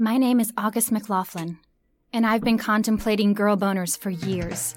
My name is August McLaughlin, and I've been contemplating girl boners for years.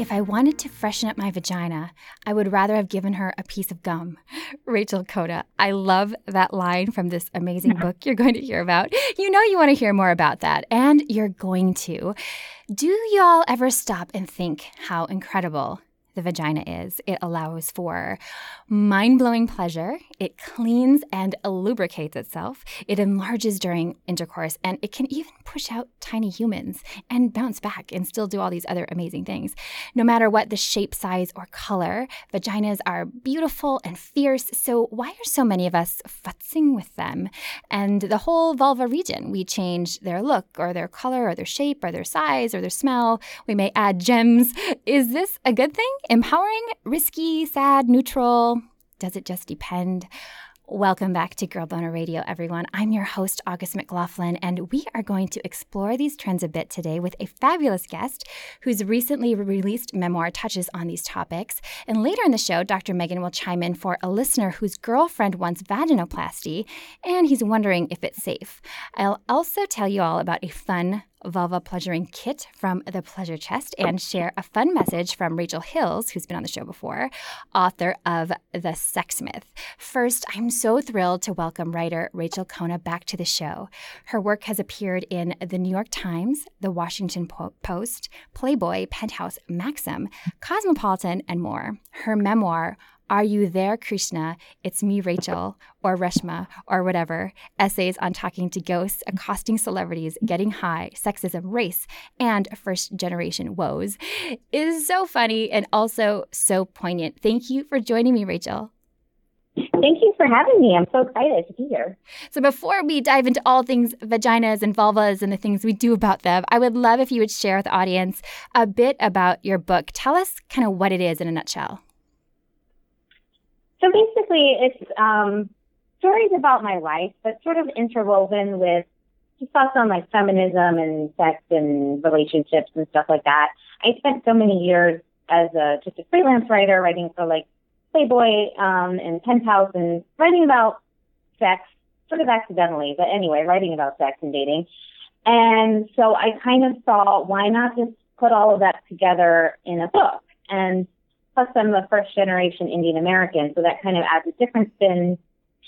If I wanted to freshen up my vagina, I would rather have given her a piece of gum. Rachel Khona, I love that line from this amazing book you're going to hear about. You know you want to hear more about that, and you're going to. Do y'all ever stop and think how incredible the vagina is. It allows for mind blowing pleasure. It cleans and lubricates itself. It enlarges during intercourse, and it can even push out tiny humans and bounce back and still do all these other amazing things. No matter what the shape, size, or color, vaginas are beautiful and fierce. So, why are so many of us futzing with them? And the whole vulva region, we change their look or their color or their shape or their size or their smell. We may add gems. Is this a good thing? Empowering, risky, sad, neutral? Does it just depend? Welcome back to Girl Boner Radio, everyone. I'm your host, August McLaughlin, and we are going to explore these trends a bit today with a fabulous guest whose recently released memoir touches on these topics. And later in the show, Dr. Megan will chime in for a listener whose girlfriend wants vaginoplasty, and he's wondering if it's safe. I'll also tell you all about a fun vulva pleasuring kit from the Pleasure Chest and share a fun message from Rachel Hills, who's been on the show before, author of The Sex Myth. First, I'm so thrilled to welcome writer Rachel Khona back to the show. Her work has appeared in the New York Times, the Washington Post, Playboy, Penthouse, Maxim, Cosmopolitan, and more. Her memoir, are You There, Krishna? It's Me, Rachel, or Reshma, or whatever. Essays on talking to ghosts, accosting celebrities, getting high, sexism, race, and first generation woes is so funny and also so poignant. Thank you for joining me, Rachel. Thank you for having me. I'm so excited to be here. So, before we dive into all things vaginas and vulvas and the things we do about them, I would love if you would share with the audience a bit about your book. Tell us kind of what it is in a nutshell. So basically, it's um, stories about my life, but sort of interwoven with just thoughts on like feminism and sex and relationships and stuff like that. I spent so many years as a just a freelance writer, writing for like Playboy um, and Penthouse, and writing about sex, sort of accidentally, but anyway, writing about sex and dating. And so I kind of thought, why not just put all of that together in a book? And Plus, I'm a first generation Indian American, so that kind of adds a different spin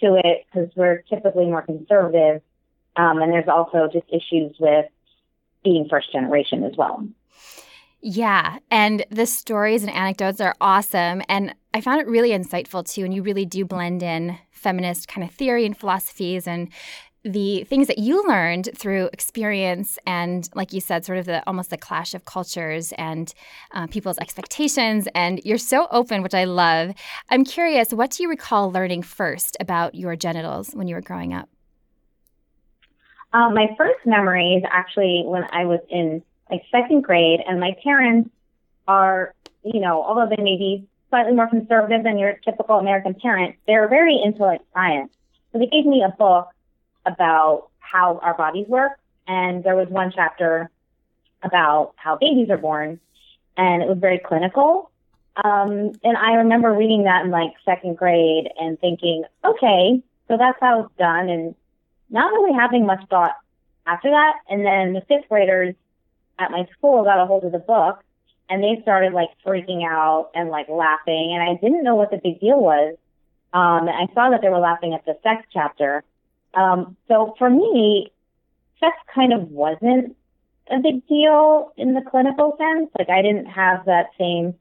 to it because we're typically more conservative. Um, and there's also just issues with being first generation as well. Yeah, and the stories and anecdotes are awesome. And I found it really insightful too. And you really do blend in feminist kind of theory and philosophies and the things that you learned through experience and like you said sort of the almost the clash of cultures and uh, people's expectations. And you're so open which i love. I'm curious what do you recall learning first about your genitals when you were growing up? Um, my first memory is actually when i was in like second grade and my parents are you know although they may be slightly more conservative than your typical american parent they're very into like science. So they gave me a book about how our bodies work. And there was one chapter about how babies are born, and it was very clinical. Um, and I remember reading that in like second grade and thinking, okay, so that's how it's done, and not really having much thought after that. And then the fifth graders at my school got a hold of the book and they started like freaking out and like laughing. And I didn't know what the big deal was. Um, I saw that they were laughing at the sex chapter. Um, so for me, sex kind of wasn't a big deal in the clinical sense. Like I didn't have that same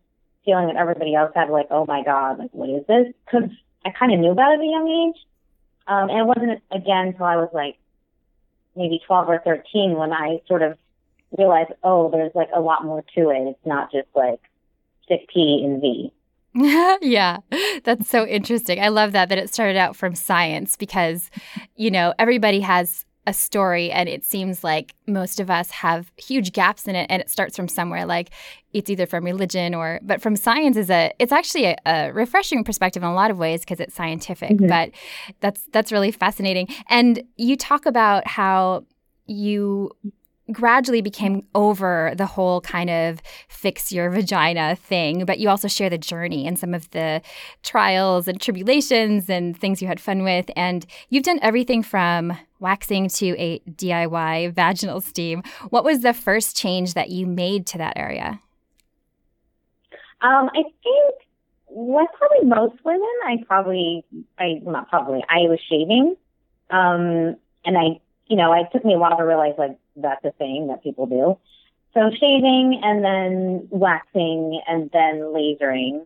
feeling that everybody else had, like, oh my God, like what is this? Because I kind of knew about it at a young age. Um, and it wasn't again until I was like maybe 12 or 13 when I sort of realized, oh, there's like a lot more to it. It's not just like stick P and V. yeah, that's so interesting. I love that that it started out from science because, you know, everybody has a story and it seems like most of us have huge gaps in it and it starts from somewhere like it's either from religion or but from science is a it's actually a, a refreshing perspective in a lot of ways because it's scientific mm-hmm. but that's that's really fascinating and you talk about how you gradually became over the whole kind of fix your vagina thing, but you also share the journey and some of the trials and tribulations and things you had fun with. And you've done everything from waxing to a DIY vaginal steam. What was the first change that you made to that area? Um, I think, what probably most women, I probably, I not probably, I was shaving, um, and I, you know, it took me a while to realize like that's a thing that people do. So shaving and then waxing and then lasering.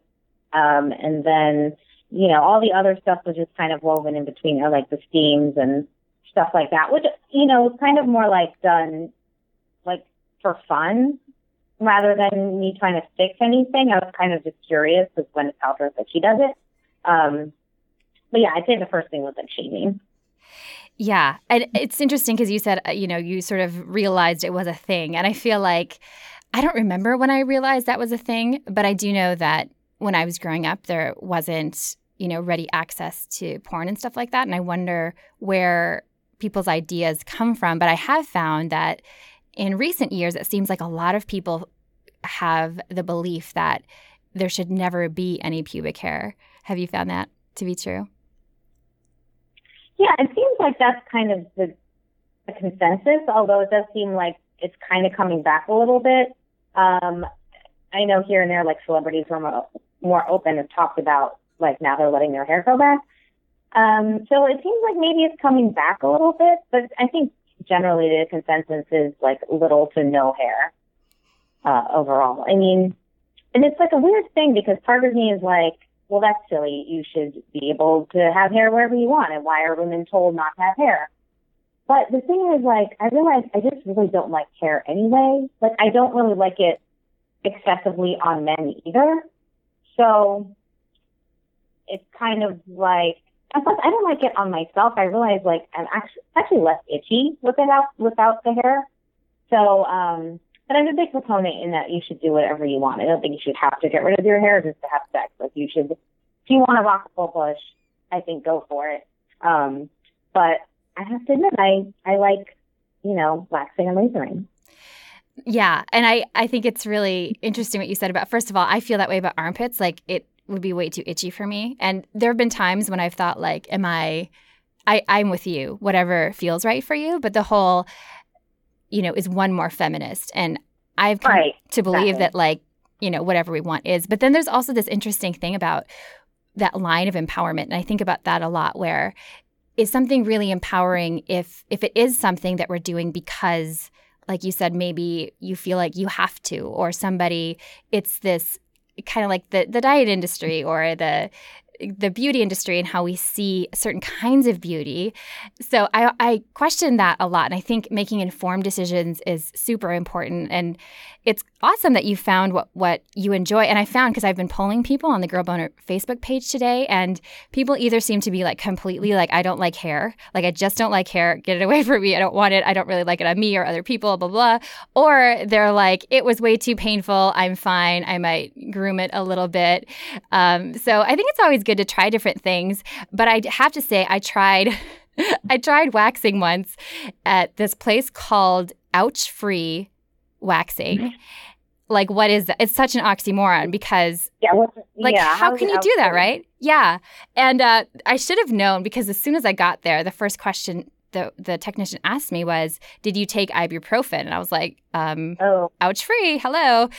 Um, and then, you know, all the other stuff was just kind of woven in between there, like the steams and stuff like that, which, you know, was kind of more like done like for fun rather than me trying to fix anything. I was kind of just curious because when it's out there that she does it. Um, but yeah, I'd say the first thing was like shaving. Yeah. And it's interesting because you said, uh, you know, you sort of realized it was a thing. And I feel like I don't remember when I realized that was a thing, but I do know that when I was growing up, there wasn't, you know, ready access to porn and stuff like that. And I wonder where people's ideas come from. But I have found that in recent years, it seems like a lot of people have the belief that there should never be any pubic hair. Have you found that to be true? Yeah, it seems like that's kind of the, the consensus, although it does seem like it's kind of coming back a little bit. Um, I know here and there, like celebrities were more, more open and talked about, like now they're letting their hair grow back. Um, so it seems like maybe it's coming back a little bit, but I think generally the consensus is like little to no hair uh, overall. I mean, and it's like a weird thing because part of me is like, well, that's silly. You should be able to have hair wherever you want. And why are women told not to have hair? But the thing is, like, I realize I just really don't like hair anyway. Like, I don't really like it excessively on men either. So it's kind of like, and plus I don't like it on myself. I realize like I'm actually actually less itchy without without the hair. So um but I'm a big proponent in that you should do whatever you want. I don't think you should have to get rid of your hair just to have sex. Like you should, if you want to rock a full bush, I think go for it. Um, but I have to admit, I I like, you know, waxing and lasering. Yeah, and I I think it's really interesting what you said about. First of all, I feel that way about armpits. Like it would be way too itchy for me, and there have been times when I've thought like, am I? I, I'm with you, whatever feels right for you. But the whole you know, is one more feminist. And I've come right. to believe exactly. that, like, you know, whatever we want is. But then there's also this interesting thing about that line of empowerment. And I think about that a lot where is something really empowering if if it is something that we're doing because like you said maybe you feel like you have to or somebody it's this kind of like the the diet industry or the the beauty industry and how we see certain kinds of beauty. So I, I question that a lot. And I think making informed decisions is super important. And it's awesome that you found what, what you enjoy. And I found because I've been polling people on the Girl Boner Facebook page today, and people either seem to be like completely like, I don't like hair. Like, I just don't like hair. Get it away from me. I don't want it. I don't really like it on me or other people, blah, blah. Or they're like, it was way too painful. I'm fine. I might groom it a little bit. Um, so I think it's always good to try different things. But I have to say, I tried. I tried waxing once at this place called Ouch Free waxing. Mm-hmm. Like, what is that? It's such an oxymoron because, yeah, like, yeah, how can you do that, right? Yeah. And uh, I should have known because as soon as I got there, the first question the, the technician asked me was, Did you take ibuprofen? And I was like, um, Oh, ouch free. Hello.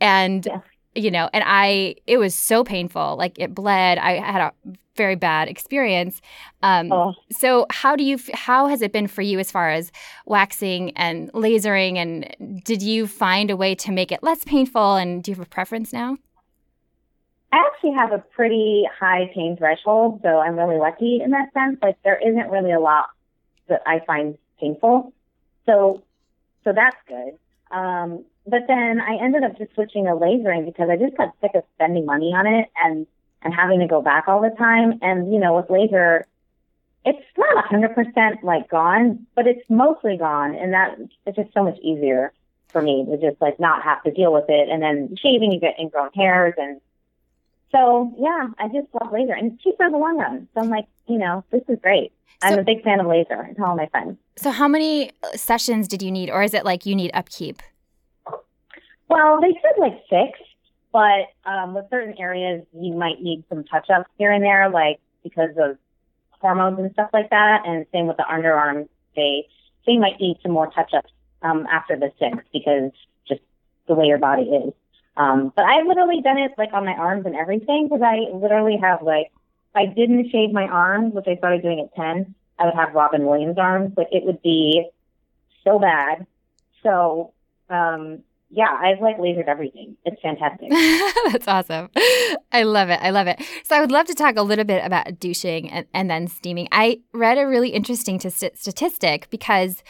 And, yeah. You know, and I, it was so painful. Like, it bled. I had a very bad experience. Um, oh. So how do you how has it been for you as far as waxing and lasering? And did you find a way to make it less painful? And do you have a preference now? I actually have a pretty high pain threshold, so I'm really lucky in that sense. Like there isn't really a lot that I find painful, so so that's good. Um, but then I ended up just switching to lasering because I just got sick of spending money on it and and having to go back all the time. And, you know, with laser, it's not a 100% like gone, but it's mostly gone. And that it's just so much easier for me to just like not have to deal with it. And then shaving, you get ingrown hairs. And so, yeah, I just love laser and it's cheaper in the long run. So I'm like, you know, this is great. So, I'm a big fan of laser. I tell all my friends. So how many sessions did you need? Or is it like you need upkeep? Well, they said like six, but um, with certain areas, you might need some touch ups here and there, like because of hormones and stuff like that. And same with the underarms, they they might need some more touch ups um, after the six because just the way your body is. Um, but I've literally done it like on my arms and everything because I literally have like I didn't shave my arms, which I started doing at ten, I would have Robin Williams arms. Like it would be so bad. So um, yeah, I've like lasered everything. It's fantastic. That's awesome. I love it. I love it. So I would love to talk a little bit about douching and, and then steaming. I read a really interesting t- statistic because,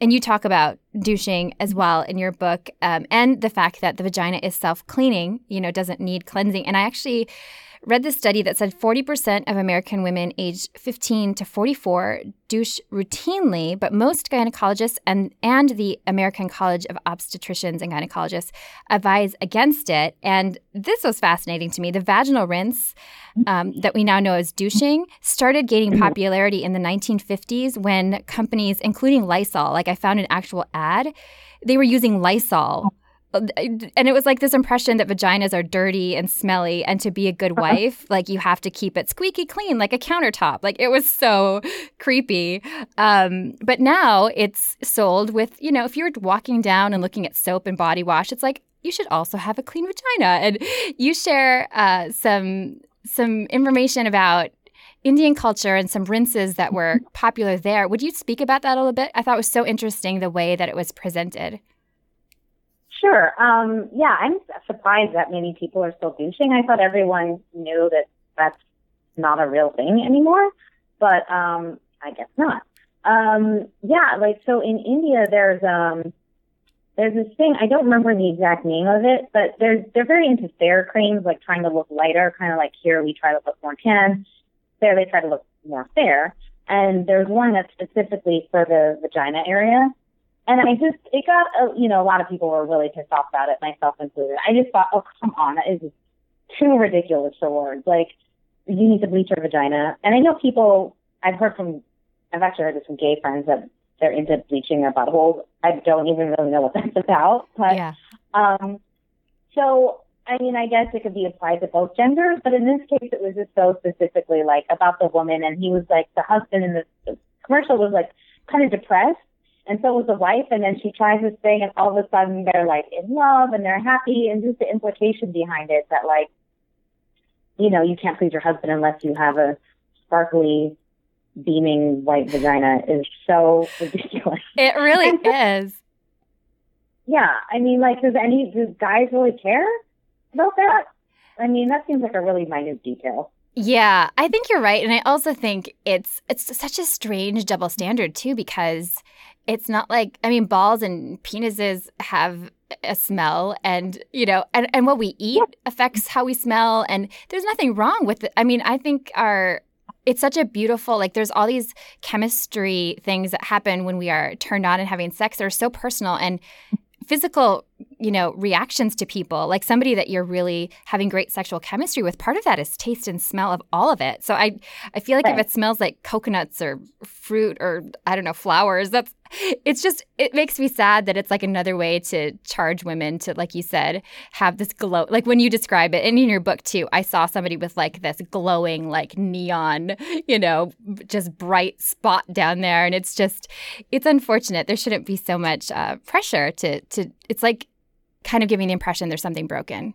and you talk about douching as well in your book, um, and the fact that the vagina is self cleaning, you know, doesn't need cleansing. And I actually read this study that said 40% of American women aged 15 to 44 douche routinely, but most gynecologists and, and the American College of Obstetricians and Gynecologists advise against it. And this was fascinating to me. The vaginal rinse um, that we now know as douching started gaining popularity in the 1950s when companies, including Lysol, like I found an actual ad, they were using Lysol and it was like this impression that vaginas are dirty and smelly and to be a good uh-huh. wife like you have to keep it squeaky clean like a countertop like it was so creepy um, but now it's sold with you know if you're walking down and looking at soap and body wash it's like you should also have a clean vagina and you share uh, some some information about Indian culture and some rinses that were mm-hmm. popular there. Would you speak about that a little bit? I thought it was so interesting the way that it was presented. Sure. Um, yeah, I'm surprised that many people are still douching. I thought everyone knew that that's not a real thing anymore, but um, I guess not. Um, yeah, like so in India, there's um, there's this thing I don't remember the exact name of it, but there's they're very into fair creams, like trying to look lighter, kind of like here we try to look more tan. There they try to look more fair, and there's one that's specifically for the vagina area and I just, it got, uh, you know, a lot of people were really pissed off about it, myself included. I just thought, oh, come on, that is too ridiculous for words. Like, you need to bleach your vagina. And I know people, I've heard from, I've actually heard this from gay friends that they're into bleaching their buttholes. I don't even really know what that's about. But, yeah. um, so, I mean, I guess it could be applied to both genders, but in this case, it was just so specifically like about the woman. And he was like, the husband in the commercial was like kind of depressed and so was the wife, and then she tries this thing, and all of a sudden they're like in love and they're happy, and just the implication behind it that like, you know, you can't please your husband unless you have a sparkly, beaming white vagina is so ridiculous. It really is. Yeah, I mean, like, does any do guys really care about that? I mean, that seems like a really minute detail. Yeah, I think you're right, and I also think it's it's such a strange double standard too because it's not like I mean balls and penises have a smell and you know and, and what we eat affects how we smell and there's nothing wrong with it. I mean, I think our it's such a beautiful like there's all these chemistry things that happen when we are turned on and having sex that are so personal and physical you know reactions to people like somebody that you're really having great sexual chemistry with part of that is taste and smell of all of it so i i feel like right. if it smells like coconuts or fruit or i don't know flowers that's it's just it makes me sad that it's like another way to charge women to like you said have this glow like when you describe it and in your book too i saw somebody with like this glowing like neon you know just bright spot down there and it's just it's unfortunate. There shouldn't be so much uh, pressure to to it's like kind of giving the impression there's something broken.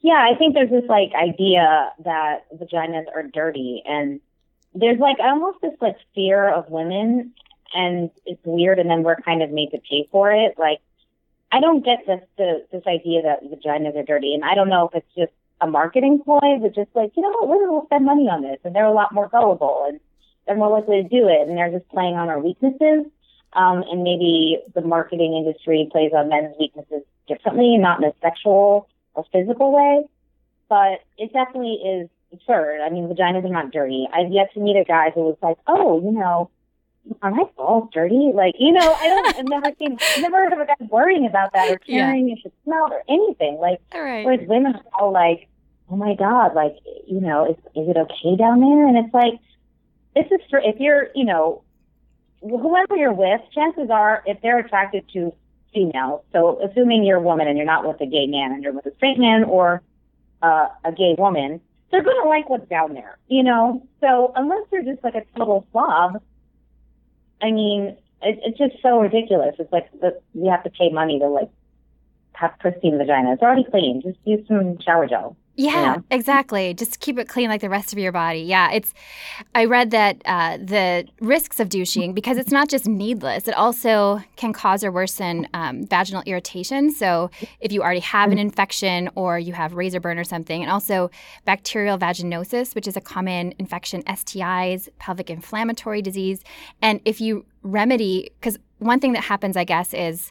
Yeah i think there's this like idea that vaginas are dirty and there's like almost this like fear of women and it's weird and then we're kind of made to pay for it. Like I don't get this the, this idea that vaginas are dirty and I don't know if it's just a marketing ploy, but just like, you know what, women will spend money on this and they're a lot more gullible and they're more likely to do it and they're just playing on our weaknesses. Um, and maybe the marketing industry plays on men's weaknesses differently, not in a sexual or physical way. But it definitely is absurd. I mean, vaginas are not dirty. I've yet to meet a guy who was like, oh, you know, are my balls dirty? Like, you know, I don't, I've never seen, I've never heard of a guy worrying about that or caring if it smelled or anything. Like, All right. whereas women are all like, oh my God, like, you know, is, is it okay down there? And it's like, this is for, if you're, you know, whoever you're with, chances are if they're attracted to females, so assuming you're a woman and you're not with a gay man and you're with a straight man or uh, a gay woman, they're going to like what's down there, you know? So unless they're just like a total slob, I mean, it, it's just so ridiculous. It's like the, you have to pay money to like have pristine vagina. It's already clean. Just use some shower gel. Yeah, know? exactly. Just keep it clean like the rest of your body. Yeah, it's. I read that uh, the risks of douching because it's not just needless; it also can cause or worsen um, vaginal irritation. So if you already have an infection or you have razor burn or something, and also bacterial vaginosis, which is a common infection, STIs, pelvic inflammatory disease, and if you remedy, because one thing that happens, I guess, is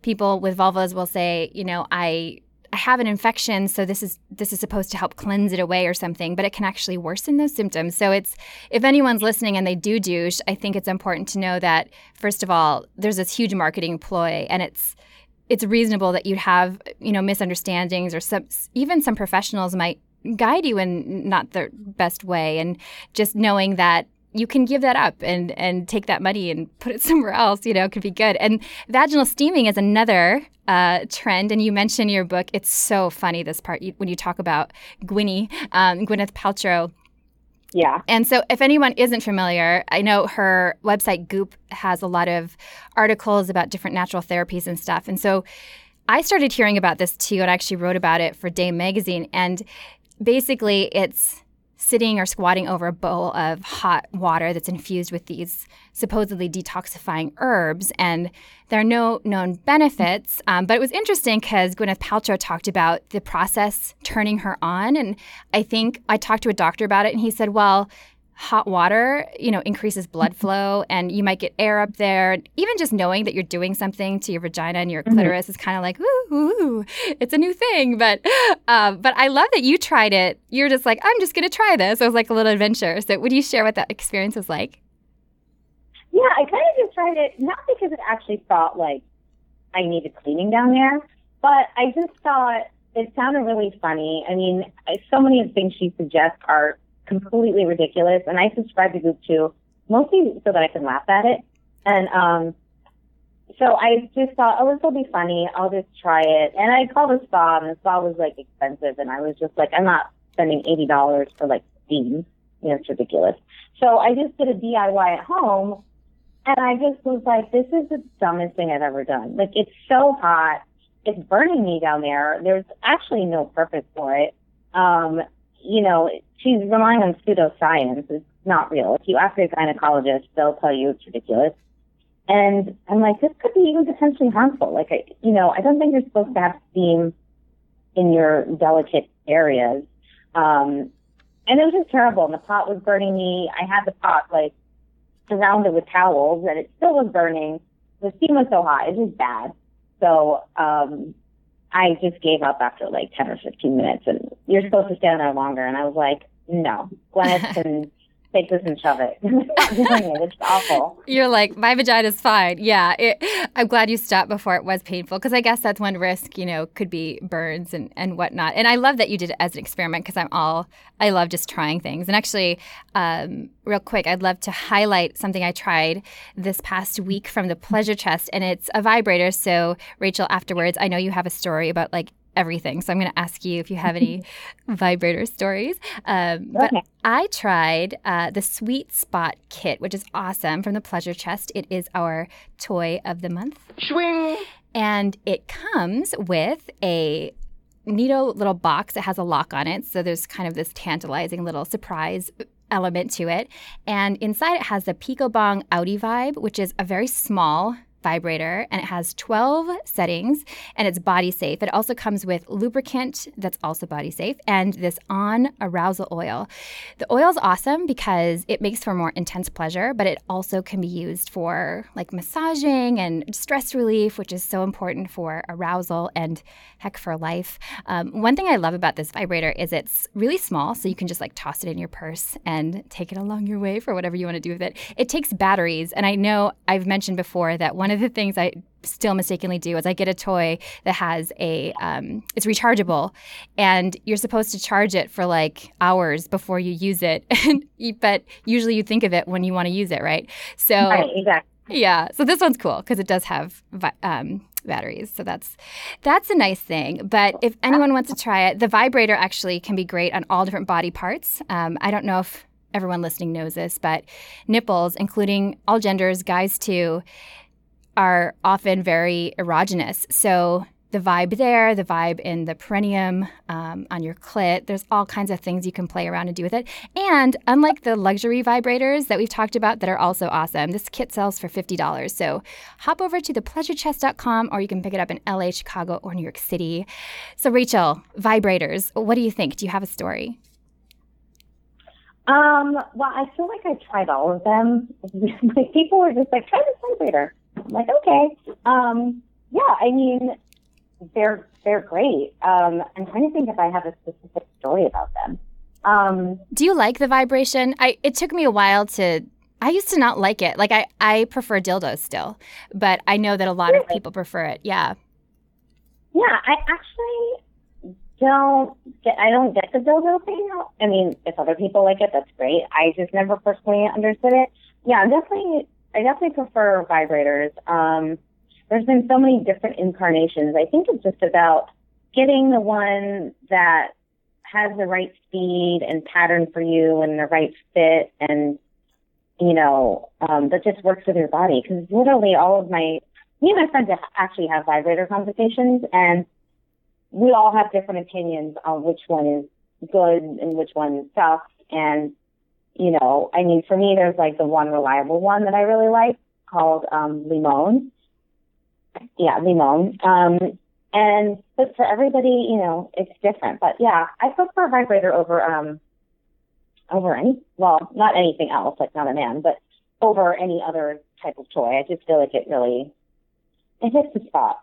people with vulvas will say, you know, I I have an infection, so this is this is supposed to help cleanse it away or something, but it can actually worsen those symptoms. So it's if anyone's listening and they do douche, I think it's important to know that first of all, there's this huge marketing ploy, and it's it's reasonable that you'd have you know misunderstandings or some even some professionals might guide you in not the best way, and just knowing that you can give that up and and take that money and put it somewhere else. You know, it could be good. And vaginal steaming is another uh, trend. And you mentioned in your book, it's so funny this part when you talk about Gwynny, um, Gwyneth Paltrow. Yeah. And so, if anyone isn't familiar, I know her website Goop has a lot of articles about different natural therapies and stuff. And so, I started hearing about this too, and I actually wrote about it for Dame Magazine. And basically, it's sitting or squatting over a bowl of hot water that's infused with these supposedly detoxifying herbs. And there are no known benefits. Um, but it was interesting because Gwyneth Paltrow talked about the process turning her on. And I think I talked to a doctor about it, and he said, well, hot water, you know, increases blood flow and you might get air up there. Even just knowing that you're doing something to your vagina and your clitoris mm-hmm. is kind of like, ooh, ooh, it's a new thing. But um, but I love that you tried it. You're just like, I'm just going to try this. It was like a little adventure. So would you share what that experience was like? Yeah, I kind of just tried it, not because it actually felt like I needed cleaning down there, but I just thought it sounded really funny. I mean, so many of the things she suggests are completely ridiculous. And I subscribe to Goop too, mostly so that I can laugh at it. And um, so I just thought, oh, this will be funny. I'll just try it. And I called a spa, and the spa was like expensive. And I was just like, I'm not spending eighty dollars for like steam. You know, it's ridiculous. So I just did a DIY at home, and I just was like, this is the dumbest thing I've ever done. Like, it's so hot. It's burning me down there. There's actually no purpose for it. Um, you know, she's relying on pseudoscience. It's not real. If you ask a gynecologist, they'll tell you it's ridiculous. And I'm like, this could be even potentially harmful. Like, I, you know, I don't think you're supposed to have steam in your delicate areas. Um, and it was just terrible. And the pot was burning me. I had the pot like surrounded with towels, and it still was burning. The steam was so hot; it was bad. So um, I just gave up after like 10 or 15 minutes and you're supposed to stay on there longer. And I was like, no, Gwyneth can take this and shove it. It's awful. You're like, my vagina's fine. Yeah. It, I'm glad you stopped before it was painful because I guess that's one risk, you know, could be burns and, and whatnot. And I love that you did it as an experiment because I'm all, I love just trying things. And actually, um, real quick, I'd love to highlight something I tried this past week from the Pleasure Chest, and it's a vibrator. So, Rachel, afterwards, I know you have a story about like everything. So I'm going to ask you if you have any vibrator stories. Um, but okay. I tried uh, the Sweet Spot kit, which is awesome from the Pleasure Chest. It is our toy of the month. Swing! And it comes with a neato little box that has a lock on it. So there's kind of this tantalizing little surprise element to it. And inside it has the Pico Bong Outie Vibe, which is a very small vibrator and it has 12 settings and it's body safe. It also comes with lubricant that's also body safe and this on arousal oil. The oil is awesome because it makes for more intense pleasure, but it also can be used for like massaging and stress relief, which is so important for arousal and heck for life. Um, one thing I love about this vibrator is it's really small, so you can just like toss it in your purse and take it along your way for whatever you want to do with it. It takes batteries, and I know I've mentioned before that one of the things I still mistakenly do is I get a toy that has a um, it's rechargeable, and you're supposed to charge it for like hours before you use it. but usually you think of it when you want to use it, right? So right, exactly. Yeah, so this one's cool because it does have um, batteries. So that's that's a nice thing. But if anyone wants to try it, the vibrator actually can be great on all different body parts. Um, I don't know if everyone listening knows this, but nipples, including all genders, guys too, are often very erogenous. So the vibe there, the vibe in the perineum, um, on your clit. There's all kinds of things you can play around and do with it. And unlike the luxury vibrators that we've talked about that are also awesome, this kit sells for $50. So hop over to thepleasurechest.com or you can pick it up in LA, Chicago, or New York City. So, Rachel, vibrators, what do you think? Do you have a story? Um, well, I feel like I tried all of them. people were just like, try this vibrator. I'm like, okay. Um, yeah, I mean, they're they're great. Um, I'm trying to think if I have a specific story about them. Um, Do you like the vibration? I it took me a while to. I used to not like it. Like I I prefer dildos still, but I know that a lot really? of people prefer it. Yeah. Yeah, I actually don't get. I don't get the dildo thing. I mean, if other people like it, that's great. I just never personally understood it. Yeah, definitely. I definitely prefer vibrators. Um, there's been so many different incarnations. I think it's just about getting the one that has the right speed and pattern for you and the right fit and you know um, that just works with your body because literally all of my me and my friends actually have vibrator conversations and we all have different opinions on which one is good and which one sucks and you know i mean for me there's like the one reliable one that i really like called um limon yeah, limon. Um, and but for everybody, you know, it's different. But yeah, I prefer a vibrator over um over any well, not anything else, like not a man, but over any other type of toy. I just feel like it really it hits the spot.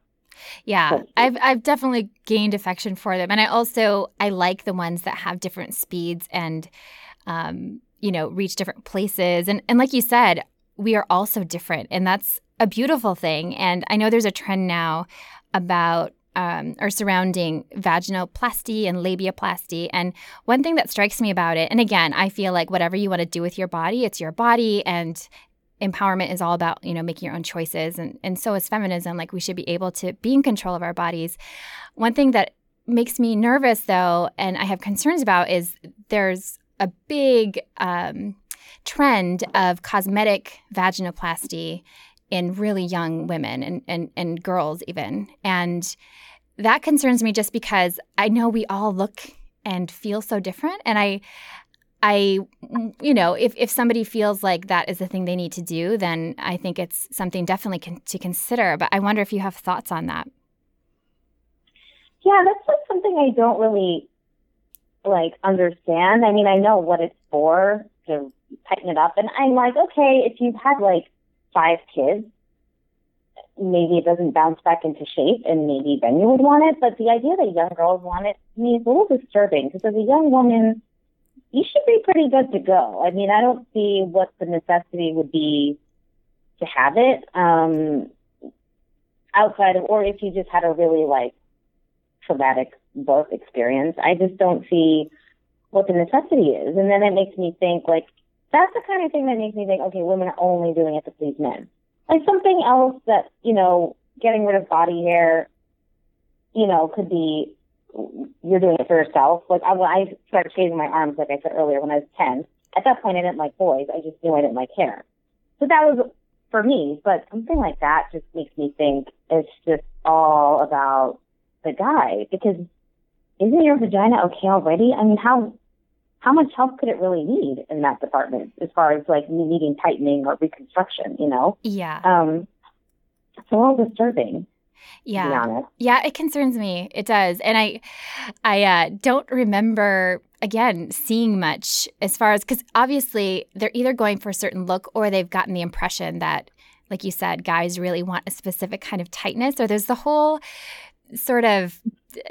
Yeah, I've I've definitely gained affection for them, and I also I like the ones that have different speeds and, um, you know, reach different places. And and like you said, we are all so different, and that's a beautiful thing. And I know there's a trend now about um, or surrounding vaginoplasty and labiaplasty. And one thing that strikes me about it, and again, I feel like whatever you want to do with your body, it's your body, and empowerment is all about you know making your own choices. And and so is feminism. Like we should be able to be in control of our bodies. One thing that makes me nervous, though, and I have concerns about, is there's a big um, trend of cosmetic vaginoplasty in really young women and, and, and girls, even. And that concerns me just because I know we all look and feel so different. And I, I, you know, if, if somebody feels like that is the thing they need to do, then I think it's something definitely con- to consider. But I wonder if you have thoughts on that. Yeah, that's like something I don't really like understand. I mean, I know what it's for to tighten it up, and I'm like, okay, if you've had like five kids, maybe it doesn't bounce back into shape and maybe then you would want it. But the idea that young girls want it to me is a little disturbing because as a young woman, you should be pretty good to go. I mean, I don't see what the necessity would be to have it um, outside of, or if you just had a really like traumatic birth experience. I just don't see what the necessity is. And then it makes me think like, that's the kind of thing that makes me think, okay, women are only doing it to please men. Like something else that, you know, getting rid of body hair, you know, could be you're doing it for yourself. Like I, when I started shaving my arms, like I said earlier, when I was 10, at that point I didn't like boys. I just knew I didn't like hair. So that was for me. But something like that just makes me think it's just all about the guy because isn't your vagina okay already? I mean, how how much help could it really need in that department as far as like needing tightening or reconstruction, you know? Yeah. Um, it's a little disturbing. Yeah. Yeah, it concerns me. It does. And I I uh, don't remember again seeing much as far as cuz obviously they're either going for a certain look or they've gotten the impression that like you said guys really want a specific kind of tightness or there's the whole sort of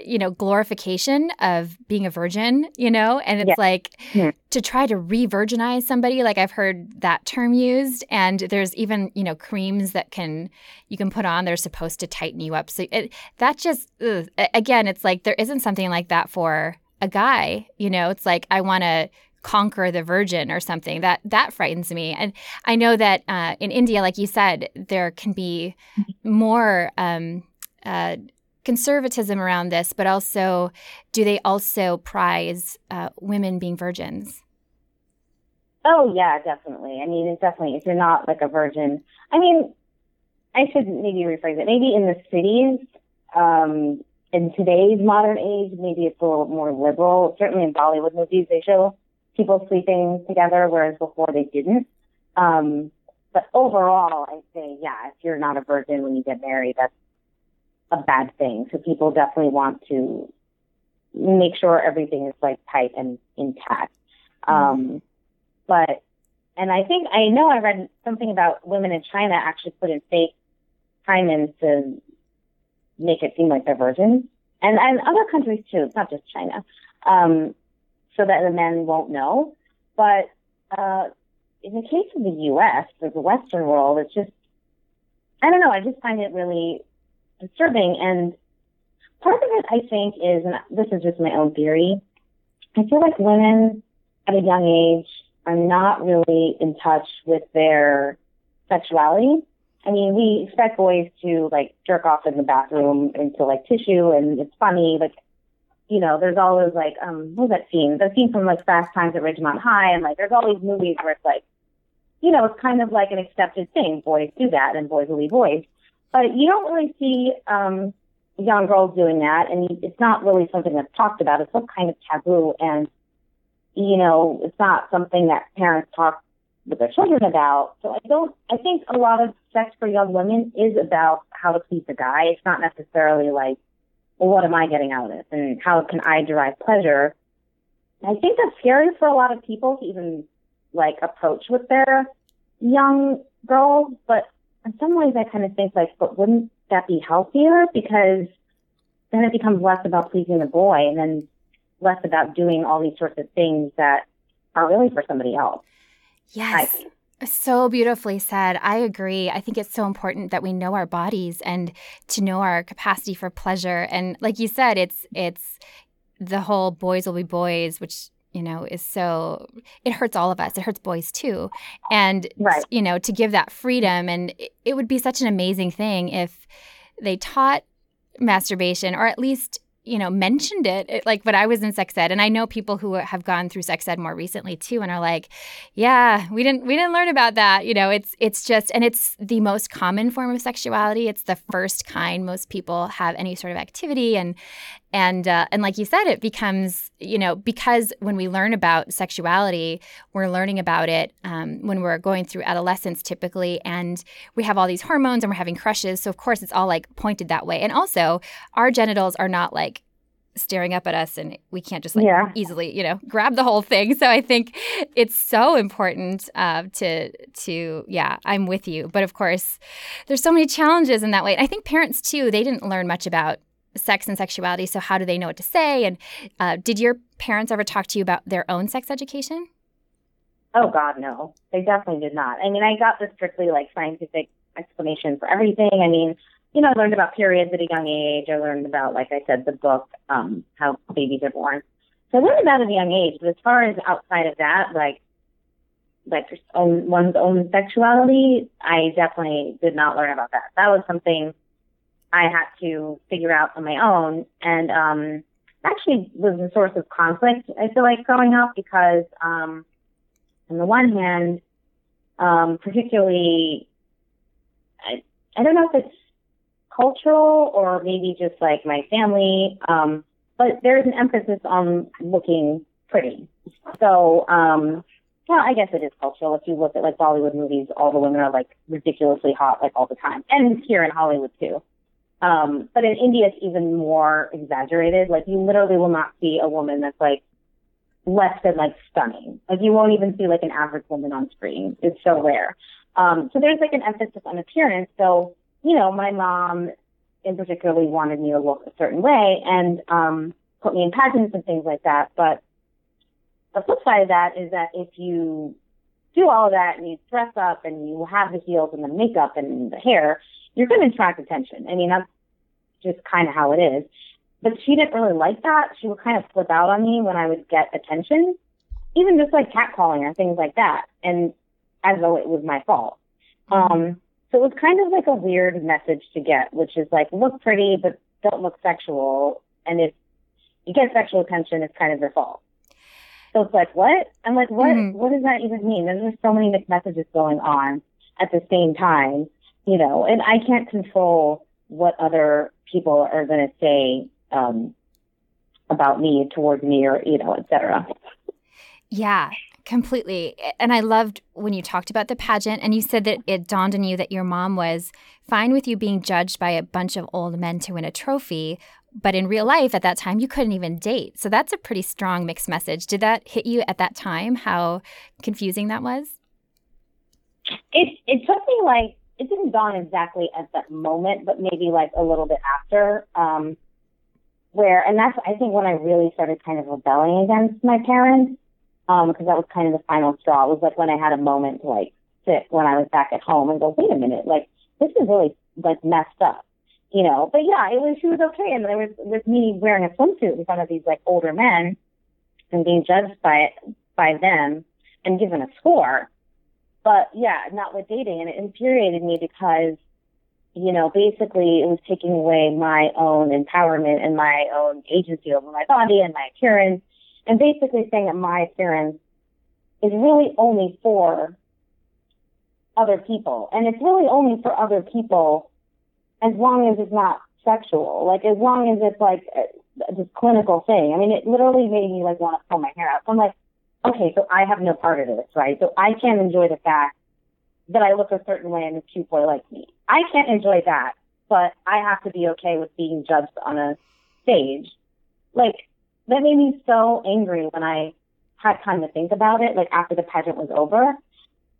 you know glorification of being a virgin you know and it's yeah. like yeah. to try to re-virginize somebody like i've heard that term used and there's even you know creams that can you can put on they're supposed to tighten you up so it, that just ugh. again it's like there isn't something like that for a guy you know it's like i want to conquer the virgin or something that that frightens me and i know that uh, in india like you said there can be more um, uh, conservatism around this, but also do they also prize uh, women being virgins? Oh yeah, definitely. I mean, it's definitely if you're not like a virgin. I mean, I should maybe rephrase it. Maybe in the cities, um, in today's modern age, maybe it's a little more liberal. Certainly in Bollywood movies, they show people sleeping together, whereas before they didn't. Um, but overall, I say, yeah, if you're not a virgin when you get married, that's a bad thing. So people definitely want to make sure everything is like tight and intact. Mm-hmm. Um, but, and I think, I know I read something about women in China actually put in fake hymens to make it seem like they're virgins. And, and other countries too, it's not just China. Um, so that the men won't know. But, uh, in the case of the U.S., the Western world, it's just, I don't know, I just find it really disturbing. And part of it, I think, is, and this is just my own theory, I feel like women at a young age are not really in touch with their sexuality. I mean, we expect boys to like jerk off in the bathroom into like tissue and it's funny. Like, you know, there's always like, um, what was that scene? The scene from like Fast Times at Ridgemont High and like there's all these movies where it's like, you know, it's kind of like an accepted thing. Boys do that and boys will be boys. But you don't really see um, young girls doing that, and it's not really something that's talked about. It's some kind of taboo, and you know, it's not something that parents talk with their children about. So I don't. I think a lot of sex for young women is about how to please a guy. It's not necessarily like, well, what am I getting out of this, and how can I derive pleasure. I think that's scary for a lot of people to even like approach with their young girls, but in some ways I kind of think like, but wouldn't that be healthier? Because then it becomes less about pleasing the boy and then less about doing all these sorts of things that are really for somebody else. Yes. so beautifully said. I agree. I think it's so important that we know our bodies and to know our capacity for pleasure. And like you said, it's it's the whole boys will be boys, which you know, is so it hurts all of us. It hurts boys too. And right. you know, to give that freedom and it, it would be such an amazing thing if they taught masturbation or at least you know mentioned it, it, like when i was in sex ed and i know people who have gone through sex ed more recently too and are like yeah we didn't we didn't learn about that you know it's it's just and it's the most common form of sexuality it's the first kind most people have any sort of activity and and uh, and like you said it becomes you know because when we learn about sexuality we're learning about it um, when we're going through adolescence typically and we have all these hormones and we're having crushes. So of course it's all like pointed that way. And also our genitals are not like staring up at us and we can't just like yeah. easily you know grab the whole thing. So i think it's so important uh, to to yeah i'm with you. But of course there's so many challenges in that way. And i think parents too they didn't learn much about sex and sexuality. So, how do they know what to say? And uh, did your parents ever talk to you about their own sex education? Oh, God, no. They definitely did not. I mean, I got the strictly like scientific explanation for everything. I mean, you know, I learned about periods at a young age. I learned about, like I said, the book, um, How Babies Are Born. So I learned about at a young age. But as far as outside of that, like, like own, one's own sexuality, I definitely did not learn about that. That was something I had to figure out on my own. And um, actually was a source of conflict, I feel like, growing up because, um, on the one hand, um, particularly, I, I don't know if it's cultural or maybe just like my family, um, but there's an emphasis on looking pretty. So, um, well, I guess it is cultural. If you look at like Bollywood movies, all the women are like ridiculously hot like all the time, and here in Hollywood too. Um, but in India, it's even more exaggerated. Like you literally will not see a woman that's like less than like stunning. Like you won't even see like an average woman on screen. It's so rare. Um, so there's like an emphasis on appearance. So, you know, my mom in particularly wanted me to look a certain way and um, put me in pageants and things like that. But the flip side of that is that if you do all of that and you dress up and you have the heels and the makeup and the hair, you're going to attract attention. I mean, that's just kind of how it is. But she didn't really like that. She would kind of flip out on me when I would get attention, even just like catcalling or things like that, and as though it was my fault. Um, so it was kind of like a weird message to get, which is like, look pretty, but don't look sexual. And if you get sexual attention, it's kind of your fault. So it's like, what? I'm like, what? Mm-hmm. What does that even mean? There's just so many mixed messages going on at the same time, you know, and I can't control what other people are going to say um, about me, towards me, or you know, etc. Yeah, completely. And I loved when you talked about the pageant, and you said that it dawned on you that your mom was fine with you being judged by a bunch of old men to win a trophy, but in real life at that time you couldn't even date. So that's a pretty strong mixed message. Did that hit you at that time? How confusing that was? It it took me like it didn't dawn exactly at that moment, but maybe like a little bit after. Um, where, and that's, I think when I really started kind of rebelling against my parents, um, because that was kind of the final straw. It was like when I had a moment to like sit when I was back at home and go, wait a minute, like this is really like messed up, you know? But yeah, it was, she was okay. And there was, with me wearing a swimsuit in front of these like older men and being judged by it, by them and given a score. But yeah, not with dating. And it infuriated me because you know, basically it was taking away my own empowerment and my own agency over my body and my appearance, and basically saying that my appearance is really only for other people. And it's really only for other people as long as it's not sexual. Like, as long as it's like this clinical thing. I mean, it literally made me like want to pull my hair out. So I'm like, okay, so I have no part of this, right? So I can't enjoy the fact that I look a certain way and a cute boy like me. I can't enjoy that, but I have to be okay with being judged on a stage. Like, that made me so angry when I had time to think about it, like after the pageant was over.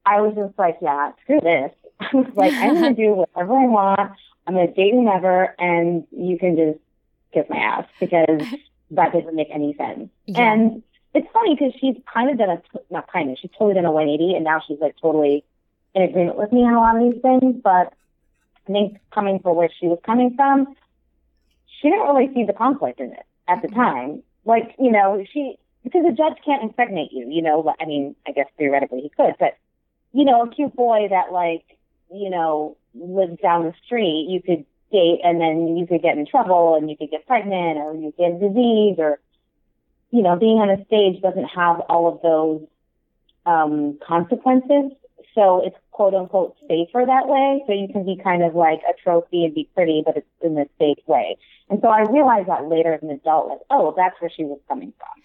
I was just like, yeah, screw this. I was like, I'm going to do whatever I want. I'm going to date whomever, and you can just kiss my ass because that doesn't make any sense. Yeah. And it's funny because she's kind of done a, not kind of, she's totally done a 180, and now she's like totally in agreement with me on a lot of these things, but I think coming from where she was coming from, she didn't really see the conflict in it at the mm-hmm. time. Like, you know, she, because a judge can't impregnate you, you know, I mean, I guess theoretically he could, but, you know, a cute boy that like, you know, lives down the street, you could date and then you could get in trouble and you could get pregnant or you get a disease or, you know, being on a stage doesn't have all of those um, consequences so it's quote unquote safer that way. So you can be kind of like a trophy and be pretty, but it's in a safe way. And so I realized that later as an adult, like, oh, that's where she was coming from.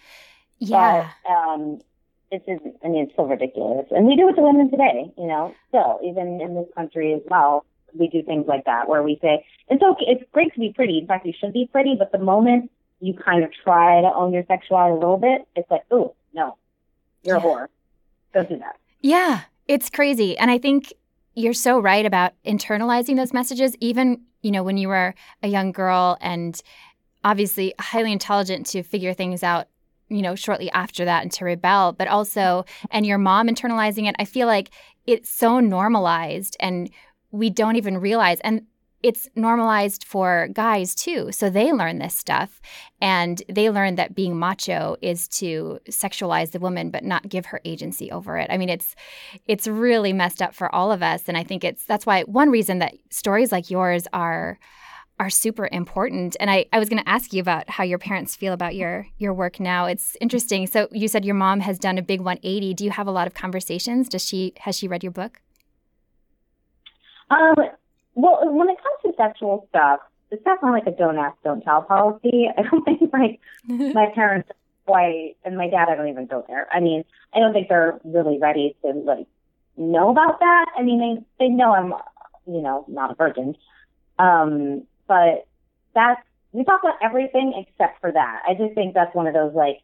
Yeah. But, um, it's, I mean, it's so ridiculous. And we do it to women today, you know, still, even in this country as well. We do things like that where we say, it's okay, it's great to be pretty. In fact, you should be pretty, but the moment you kind of try to own your sexuality a little bit, it's like, oh, no, you're yeah. a whore. Don't do that. Yeah. It's crazy. And I think you're so right about internalizing those messages, even, you know, when you were a young girl and obviously highly intelligent to figure things out you know shortly after that and to rebel but also and your mom internalizing it i feel like it's so normalized and we don't even realize and it's normalized for guys too. So they learn this stuff and they learn that being macho is to sexualize the woman but not give her agency over it. I mean it's it's really messed up for all of us and I think it's that's why one reason that stories like yours are are super important. And I, I was going to ask you about how your parents feel about your your work now. It's interesting. So you said your mom has done a big 180. Do you have a lot of conversations? Does she has she read your book? Um, well, when it comes to sexual stuff, it's definitely like a don't ask, don't tell policy. I don't think like my parents quite, and my dad, I don't even go there. I mean, I don't think they're really ready to like know about that. I mean, they, they know I'm, you know, not a virgin. Um, but that's, we talk about everything except for that. I just think that's one of those like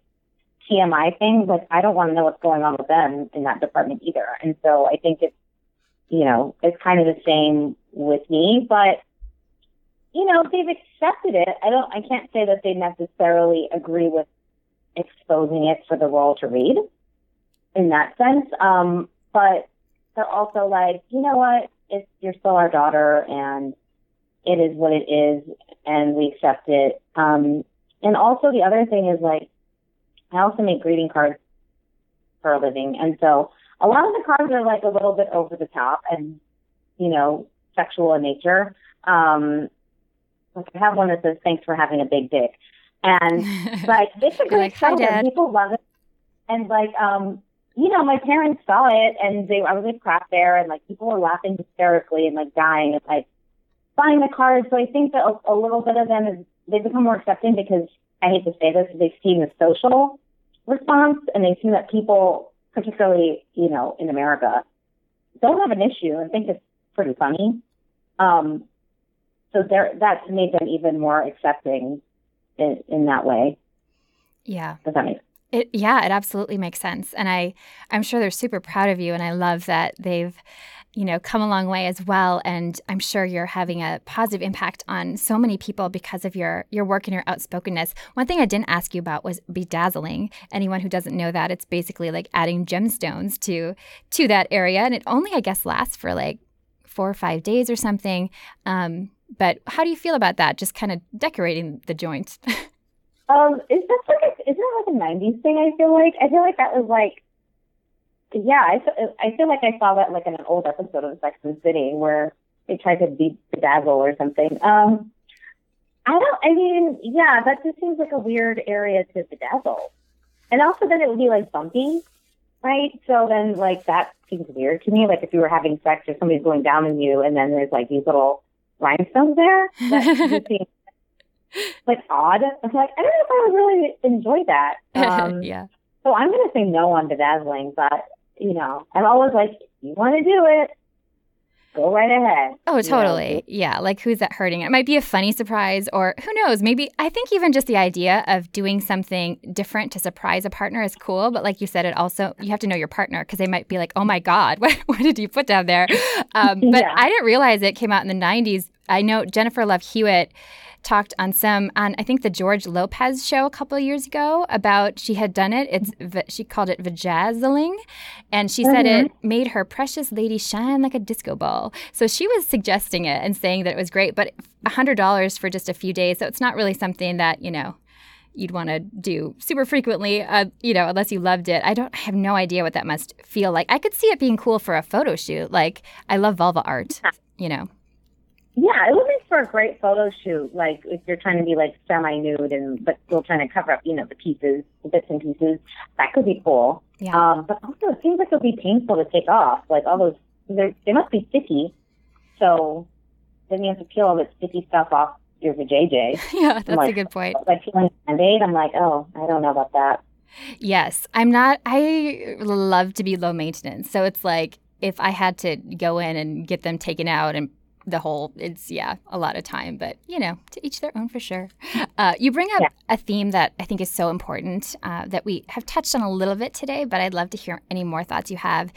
TMI things. Like, I don't want to know what's going on with them in that department either. And so I think it's, you know, it's kind of the same with me, but you know, they've accepted it. I don't, I can't say that they necessarily agree with exposing it for the world to read in that sense. Um, but they're also like, you know what? It's, you're still our daughter and it is what it is and we accept it. Um, and also the other thing is like, I also make greeting cards for a living. And so a lot of the cards are like a little bit over the top and, you know, sexual in nature. Um, like I have one that says, thanks for having a big dick. And like, it's a great like, People love it. And like, um, you know, my parents saw it and they, I was at craft fair and like people were laughing hysterically and like dying and like buying the cards. So I think that a, a little bit of them is, they become more accepting because I hate to say this, they've seen the social response and they've seen that people, particularly, you know, in America, don't have an issue and think it's pretty funny. Um, so there, that's made them even more accepting in, in that way. Yeah. Does that make sense? It, yeah, it absolutely makes sense. And I, I'm sure they're super proud of you. And I love that they've, you know, come a long way as well. And I'm sure you're having a positive impact on so many people because of your your work and your outspokenness. One thing I didn't ask you about was bedazzling. Anyone who doesn't know that, it's basically like adding gemstones to to that area, and it only, I guess, lasts for like four or five days or something. Um, but how do you feel about that? Just kind of decorating the joint. um, is that like a, isn't that like a '90s thing? I feel like I feel like that was like, yeah, I I feel like I saw that like in an old episode of Sex and the City where they tried to be bedazzle or something. Um, I don't. I mean, yeah, that just seems like a weird area to bedazzle, and also then it would be like bumpy, right? So then like that seems weird to me. Like if you were having sex or somebody's going down on you, and then there's like these little rhinestones there. That seems like odd. I'm like, I don't know if I would really enjoy that. Um, yeah. So I'm going to say no on bedazzling, but you know, I'm always like, you want to do it, go right ahead. Oh, totally. Know? Yeah. Like, who's that hurting? It might be a funny surprise, or who knows? Maybe I think even just the idea of doing something different to surprise a partner is cool. But like you said, it also, you have to know your partner because they might be like, oh my God, what, what did you put down there? Um, but yeah. I didn't realize it came out in the 90s. I know Jennifer Love Hewitt talked on some on I think the George Lopez show a couple of years ago about she had done it. It's she called it vajazzling, and she mm-hmm. said it mm-hmm. made her precious lady shine like a disco ball. So she was suggesting it and saying that it was great, but hundred dollars for just a few days. So it's not really something that you know you'd want to do super frequently, uh, you know, unless you loved it. I don't I have no idea what that must feel like. I could see it being cool for a photo shoot. Like I love vulva art, you know. Yeah, it would make for a great photo shoot. Like if you're trying to be like semi-nude and but still trying to cover up, you know, the pieces, the bits and pieces. That could be cool. Yeah. Um, but also it seems like it would be painful to take off. Like all those, they must be sticky. So then you have to peel all that sticky stuff off your vajayjay. Yeah, that's like, a good point. Like peeling a band-aid, I'm like, oh, I don't know about that. Yes, I'm not. I love to be low maintenance, so it's like if I had to go in and get them taken out and the whole it's yeah a lot of time but you know to each their own for sure. Uh, you bring up yeah. a theme that i think is so important uh, that we have touched on a little bit today but i'd love to hear any more thoughts you have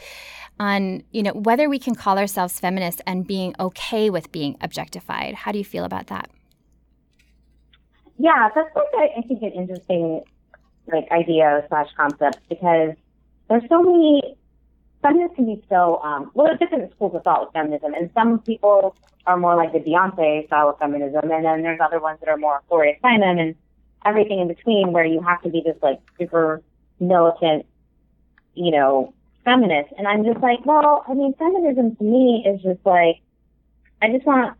on you know whether we can call ourselves feminists and being okay with being objectified. How do you feel about that? Yeah that's like i think an interesting like idea slash concept because there's so many feminists can be so um, well. There's different schools of thought with feminism, and some people are more like the Beyonce style of feminism, and then there's other ones that are more Gloria Steinem and everything in between, where you have to be this like super militant, you know, feminist. And I'm just like, well, I mean, feminism to me is just like, I just want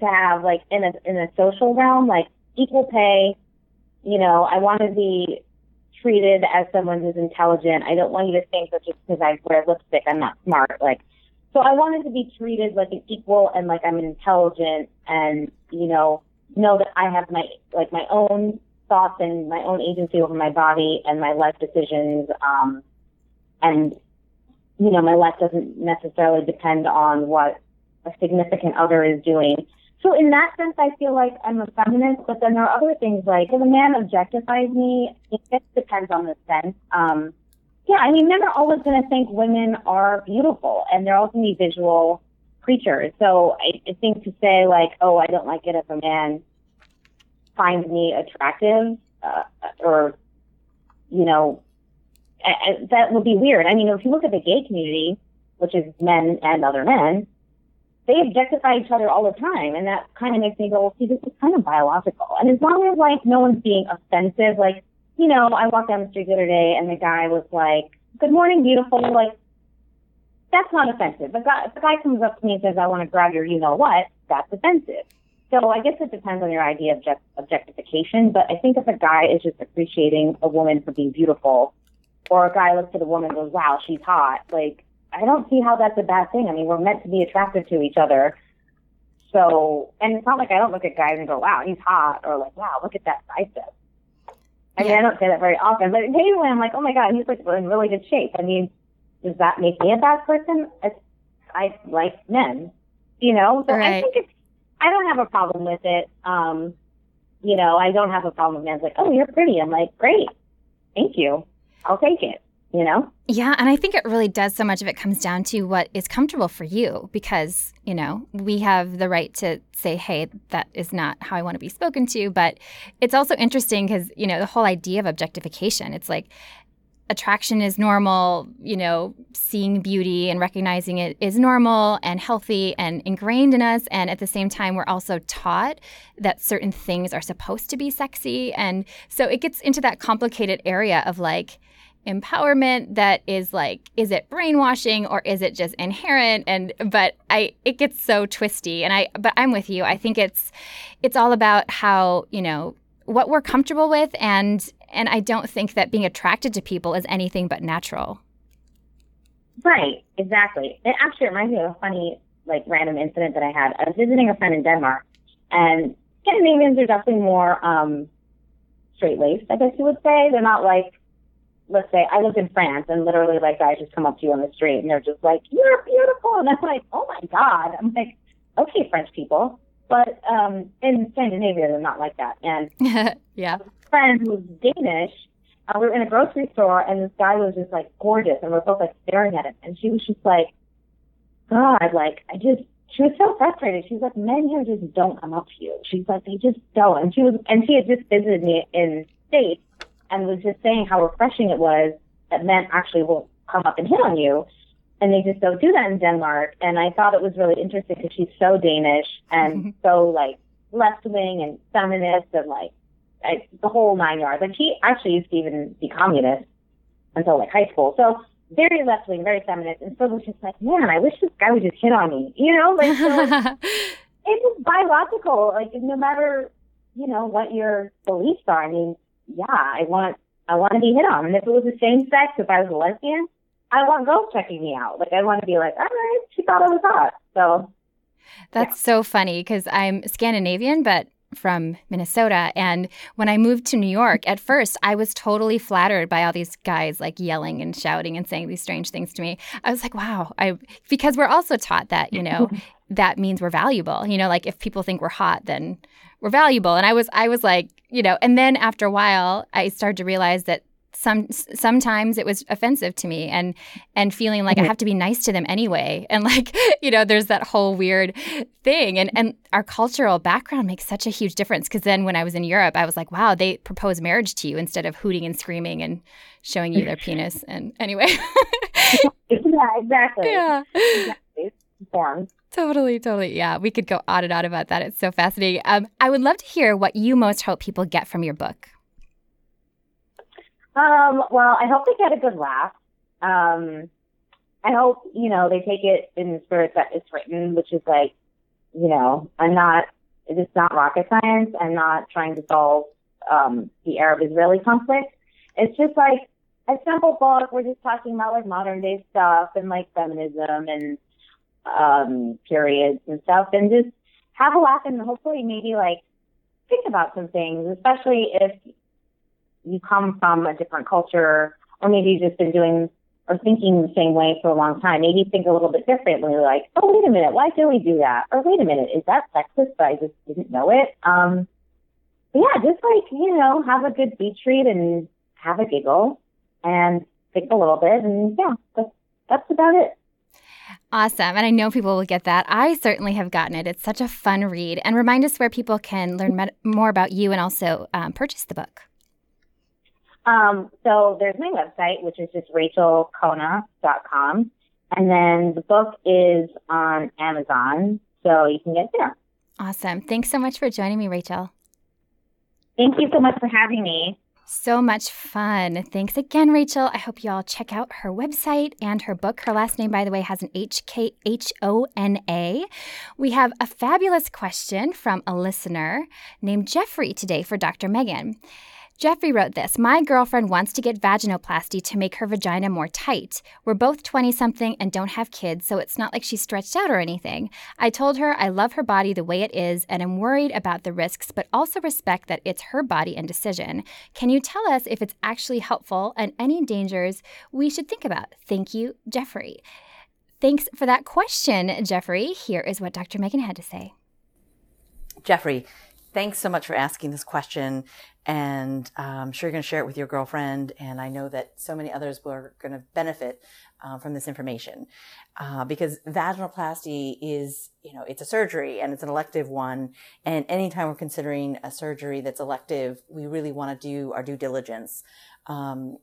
to have like in a in a social realm, like equal pay. You know, I want to be treated as someone who's intelligent. I don't want you to think that just because I wear lipstick, I'm not smart. Like, so I wanted to be treated like an equal and like I'm intelligent and, you know, know that I have my, like my own thoughts and my own agency over my body and my life decisions. Um, and, you know, my life doesn't necessarily depend on what a significant other is doing. So in that sense, I feel like I'm a feminist, but then there are other things like if a man objectifies me, it just depends on the sense. Um, yeah, I mean, men are always going to think women are beautiful and they're also going to be visual creatures. So I, I think to say like, oh, I don't like it if a man finds me attractive, uh, or, you know, I, that would be weird. I mean, if you look at the gay community, which is men and other men, they objectify each other all the time, and that kind of makes me go, well, see, this is kind of biological. And as long as like no one's being offensive, like you know, I walked down the street the other day, and the guy was like, "Good morning, beautiful," like that's not offensive. But if the guy comes up to me and says, "I want to grab your," you know what? That's offensive. So I guess it depends on your idea of object- objectification. But I think if a guy is just appreciating a woman for being beautiful, or a guy looks at a woman and goes, "Wow, she's hot," like I don't see how that's a bad thing. I mean, we're meant to be attracted to each other. So, and it's not like I don't look at guys and go, wow, he's hot, or like, wow, look at that bicep. I mean, I don't say that very often, but occasionally I'm like, oh my God, he's like in really good shape. I mean, does that make me a bad person? It's, I like men, you know? So right. I think it's, I don't have a problem with it. Um, you know, I don't have a problem with men. It's like, oh, you're pretty. I'm like, great. Thank you. I'll take it you know? Yeah, and I think it really does so much of it comes down to what is comfortable for you because, you know, we have the right to say, hey, that is not how I want to be spoken to. But it's also interesting because, you know, the whole idea of objectification, it's like, attraction is normal, you know, seeing beauty and recognizing it is normal and healthy and ingrained in us. And at the same time, we're also taught that certain things are supposed to be sexy. And so it gets into that complicated area of like, empowerment that is like is it brainwashing or is it just inherent? And but i it gets so twisty. And i but i'm with you. I think it's it's all about how you know what we're comfortable with. And and i don't think that being attracted to people is anything but natural. Right. Exactly. It actually reminds me of a funny like random incident that i had. I was visiting a friend in denmark. And scandinavians are definitely more um straight laced i guess you would say. They're not like let's say I lived in France and literally like guys just come up to you on the street and they're just like, You're beautiful and I'm like, Oh my God. I'm like, Okay, French people. But um in Scandinavia they're not like that. And yeah. friend who was Danish, uh, we were in a grocery store and this guy was just like gorgeous and we are both like staring at him and she was just like, God, like I just she was so frustrated. She's like, men here just don't come up to you. She's like, they just don't. And she was, and she had just visited me in States and was just saying how refreshing it was that men actually will come up and hit on you. And they just don't do that in Denmark. And I thought it was really interesting because she's so Danish and so like left wing and feminist and like I, the whole nine yards. Like she actually used to even be communist until like high school. So very left wing, very feminist. And so it was just like, man, I wish this guy would just hit on me. You know, like so it's just biological. Like no matter you know what your beliefs are. I mean, yeah, I want I want to be hit on. And if it was the same sex, if I was a lesbian, I want girls checking me out. Like I want to be like, all right, she thought I was hot. So that's yeah. so funny because I'm Scandinavian, but from Minnesota. And when I moved to New York, at first I was totally flattered by all these guys like yelling and shouting and saying these strange things to me. I was like, wow, I because we're also taught that, you know, that means we're valuable. You know, like if people think we're hot, then we're valuable. And I was I was like, you know, and then after a while I started to realize that some sometimes it was offensive to me and and feeling like I mm-hmm. have to be nice to them anyway. And like you know there's that whole weird thing. And and our cultural background makes such a huge difference. Because then when I was in Europe I was like wow they propose marriage to you instead of hooting and screaming and showing you their penis. And anyway. Yeah exactly. Yeah. Exactly. Totally, totally. Yeah, we could go on and on about that. It's so fascinating. Um, I would love to hear what you most hope people get from your book. Um, well, I hope they get a good laugh. Um, I hope, you know, they take it in the spirit that it's written, which is like, you know, I'm not, it's not rocket science. I'm not trying to solve um, the Arab Israeli conflict. It's just like a simple book. We're just talking about like modern day stuff and like feminism and um, periods and stuff and just have a laugh and hopefully maybe like think about some things, especially if you come from a different culture, or maybe you've just been doing or thinking the same way for a long time. Maybe think a little bit differently, like, oh, wait a minute, why do we do that? Or wait a minute, is that sexist? But I just didn't know it. Um, yeah, just like, you know, have a good beach read and have a giggle and think a little bit. And yeah, that's, that's about it. Awesome. And I know people will get that. I certainly have gotten it. It's such a fun read. And remind us where people can learn more about you and also um, purchase the book. Um, so there's my website, which is just rachelkhona.com. And then the book is on Amazon, so you can get there. Awesome. Thanks so much for joining me, Rachel. Thank you so much for having me. So much fun. Thanks again, Rachel. I hope you all check out her website and her book. Her last name, by the way, has an H K H O N A. We have a fabulous question from a listener named Jeffrey today for Dr. Megan. Jeffrey wrote this My girlfriend wants to get vaginoplasty to make her vagina more tight. We're both 20 something and don't have kids, so it's not like she's stretched out or anything. I told her I love her body the way it is and am worried about the risks, but also respect that it's her body and decision. Can you tell us if it's actually helpful and any dangers we should think about? Thank you, Jeffrey. Thanks for that question, Jeffrey. Here is what Dr. Megan had to say. Jeffrey, thanks so much for asking this question. And uh, I'm sure you're going to share it with your girlfriend. And I know that so many others are going to benefit uh, from this information. Uh, because vaginoplasty is, you know, it's a surgery and it's an elective one. And anytime we're considering a surgery that's elective, we really want to do our due diligence. Um,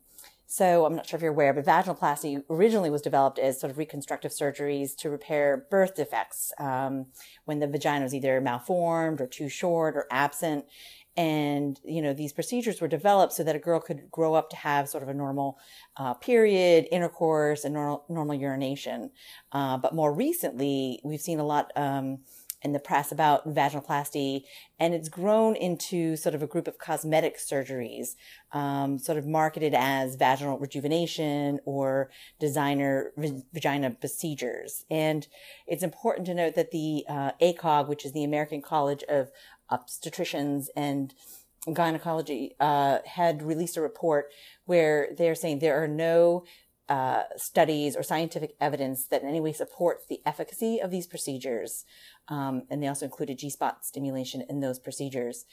so I'm not sure if you're aware, but vaginoplasty originally was developed as sort of reconstructive surgeries to repair birth defects um, when the vagina was either malformed or too short or absent. And, you know, these procedures were developed so that a girl could grow up to have sort of a normal uh, period, intercourse, and normal, normal urination. Uh, but more recently, we've seen a lot um, in the press about vaginoplasty, and it's grown into sort of a group of cosmetic surgeries, um, sort of marketed as vaginal rejuvenation or designer vagina procedures. And it's important to note that the uh, ACOG, which is the American College of Obstetricians and Gynecology, uh, had released a report where they're saying there are no uh, studies or scientific evidence that in any way supports the efficacy of these procedures. Um, and they also included G spot stimulation in those procedures.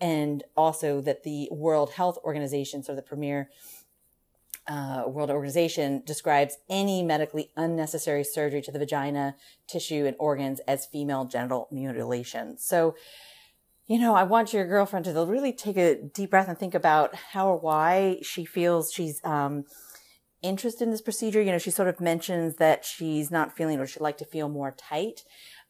And also that the World Health Organization, sort of the premier uh, World Organization, describes any medically unnecessary surgery to the vagina, tissue, and organs as female genital mutilation. So, you know, I want your girlfriend to really take a deep breath and think about how or why she feels she's um, interested in this procedure. You know, she sort of mentions that she's not feeling or she'd like to feel more tight.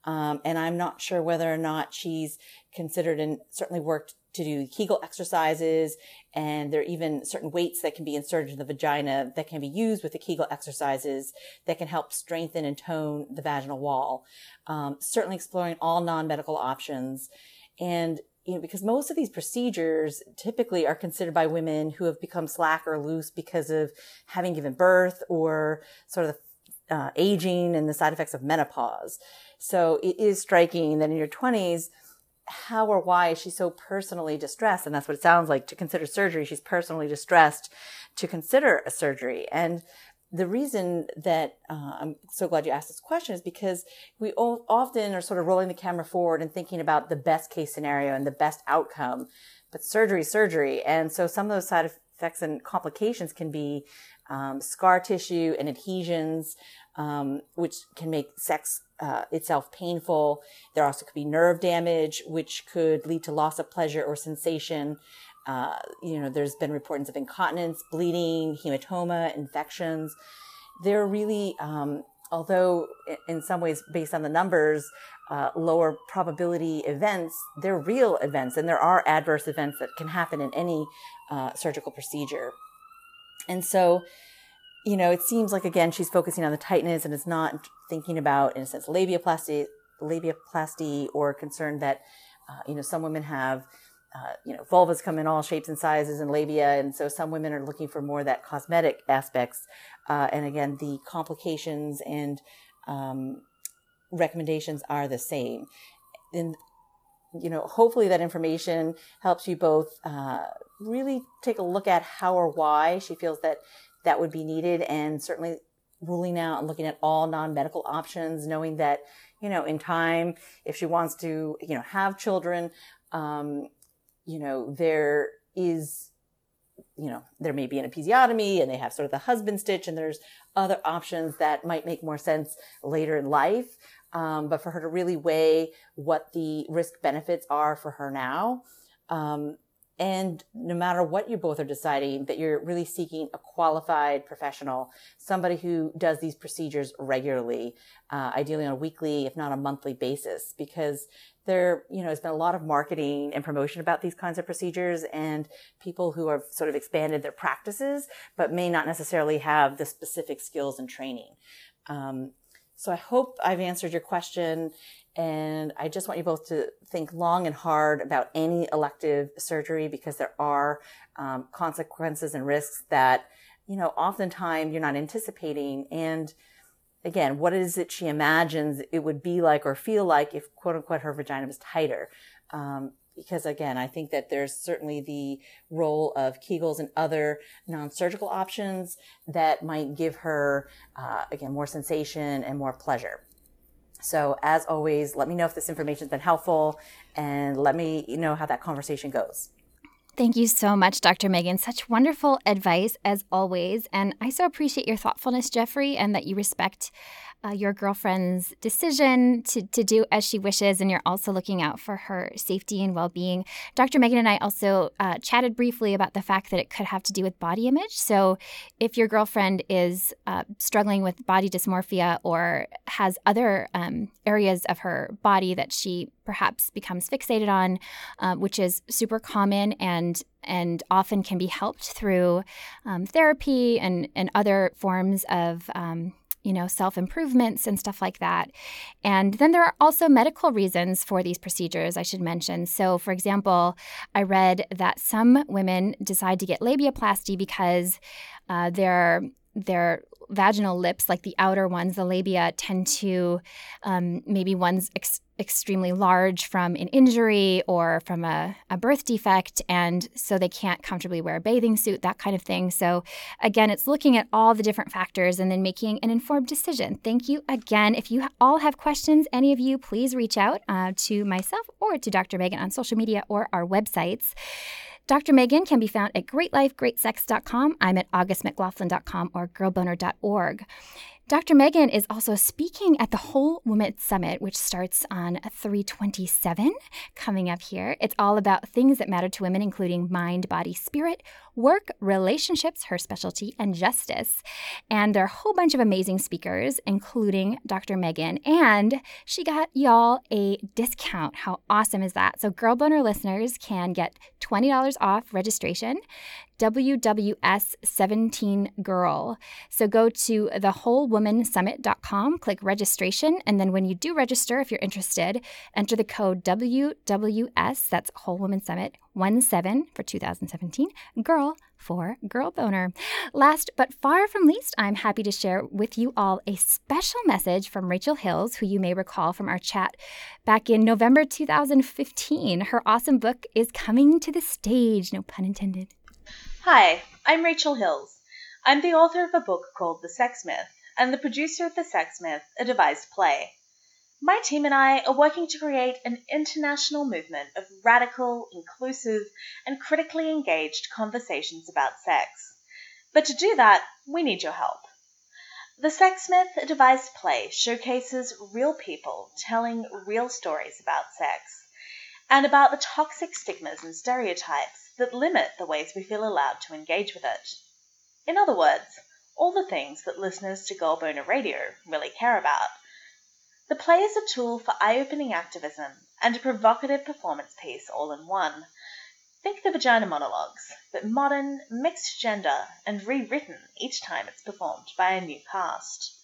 Um, and I'm not sure whether or not she's considered and certainly worked to do Kegel exercises. And there are even certain weights that can be inserted in the vagina that can be used with the Kegel exercises that can help strengthen and tone the vaginal wall. Um, certainly exploring all non-medical options. And you know, because most of these procedures typically are considered by women who have become slack or loose because of having given birth or sort of uh, aging and the side effects of menopause. So it is striking that in your 20s, how or why is she so personally distressed? And that's what it sounds like to consider surgery. She's personally distressed to consider a surgery. And the reason that uh, I'm so glad you asked this question is because we often are sort of rolling the camera forward and thinking about the best case scenario and the best outcome. But surgery, surgery. And so some of those side effects and complications can be um, scar tissue and adhesions, um, which can make sex uh, itself painful. There also could be nerve damage, which could lead to loss of pleasure or sensation. Uh, you know, there's been reports of incontinence, bleeding, hematoma, infections. They're really, um, although in some ways, based on the numbers, uh, lower probability events, they're real events, and there are adverse events that can happen in any uh, surgical procedure. And so, you know, it seems like again she's focusing on the tightness and is not thinking about, in a sense, labiaplasty, labiaplasty, or concern that, uh, you know, some women have, uh, you know, vulvas come in all shapes and sizes and labia, and so some women are looking for more that cosmetic aspects, uh, and again, the complications and um, recommendations are the same. And you know, hopefully that information helps you both uh, really take a look at how or why she feels that that would be needed, and certainly ruling out and looking at all non-medical options, knowing that you know in time if she wants to you know have children, um, you know there is you know there may be an episiotomy and they have sort of the husband stitch and there's other options that might make more sense later in life um, but for her to really weigh what the risk benefits are for her now. Um, and no matter what you both are deciding, that you're really seeking a qualified professional, somebody who does these procedures regularly, uh, ideally on a weekly, if not a monthly basis, because there, you know, has been a lot of marketing and promotion about these kinds of procedures and people who have sort of expanded their practices, but may not necessarily have the specific skills and training. Um, so I hope I've answered your question. And I just want you both to think long and hard about any elective surgery because there are um, consequences and risks that, you know, oftentimes you're not anticipating. And again, what is it she imagines it would be like or feel like if quote unquote her vagina was tighter? Um, because again, I think that there's certainly the role of Kegels and other non-surgical options that might give her, uh, again, more sensation and more pleasure. So as always, let me know if this information has been helpful and let me know how that conversation goes. Thank you so much, Dr. Megan. Such wonderful advice as always. And I so appreciate your thoughtfulness, Jeffrey, and that you respect uh, your girlfriend's decision to, to do as she wishes, and you're also looking out for her safety and well being. Dr. Megan and I also uh, chatted briefly about the fact that it could have to do with body image. So, if your girlfriend is uh, struggling with body dysmorphia or has other um, areas of her body that she perhaps becomes fixated on, uh, which is super common and and often can be helped through um, therapy and, and other forms of um, you know, self improvements and stuff like that. And then there are also medical reasons for these procedures, I should mention. So, for example, I read that some women decide to get labiaplasty because uh, their their vaginal lips, like the outer ones, the labia, tend to um, maybe one's ex- extremely large from an injury or from a, a, birth defect, and so they can't comfortably wear a bathing suit, that kind of thing. So, again, it's looking at all the different factors and then making an informed decision. Thank you again. If you all have questions, any of you, please reach out uh, to myself or to Dr. Megan on social media or our websites. Dr. Megan can be found at greatlifegreatsex.com. I'm at augustmclaughlin.com or girlboner.org. Dr. Megan is also speaking at the Whole Woman Summit, which starts on 327 coming up here. It's all about things that matter to women, including mind, body, spirit, work, relationships, her specialty, and justice. And there are a whole bunch of amazing speakers, including Dr. Megan. And she got y'all a discount. How awesome is that? So, Girl Boner listeners can get $20 off registration. WWS17Girl. So go to thewholewomansummit.com, click registration, and then when you do register, if you're interested, enter the code WWS, that's Whole Woman Summit 17 for 2017, girl for Girl Boner. Last but far from least, I'm happy to share with you all a special message from Rachel Hills, who you may recall from our chat back in November 2015. Her awesome book is coming to the stage, no pun intended. Hi, I'm Rachel Hills. I'm the author of a book called The Sex Myth and the producer of The Sex Myth, a devised play. My team and I are working to create an international movement of radical, inclusive, and critically engaged conversations about sex. But to do that, we need your help. The Sex Myth, a devised play, showcases real people telling real stories about sex and about the toxic stigmas and stereotypes that limit the ways we feel allowed to engage with it. In other words, all the things that listeners to Girl Boner Radio really care about. The play is a tool for eye opening activism and a provocative performance piece all in one. Think the vagina monologues, but modern, mixed gender, and rewritten each time it's performed by a new cast.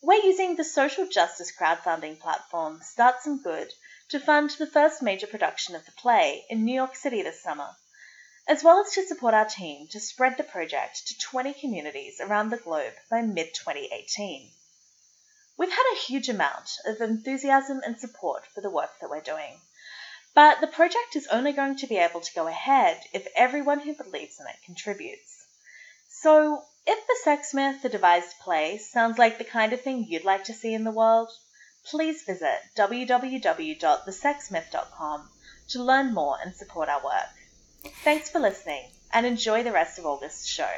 We're using the social justice crowdfunding platform Start Some Good to fund the first major production of the play in New York City this summer, as well as to support our team to spread the project to 20 communities around the globe by mid 2018. We've had a huge amount of enthusiasm and support for the work that we're doing. But the project is only going to be able to go ahead if everyone who believes in it contributes. So, if The Sex Myth, a devised play, sounds like the kind of thing you'd like to see in the world, please visit www.thesexmyth.com to learn more and support our work. Thanks for listening and enjoy the rest of August's show.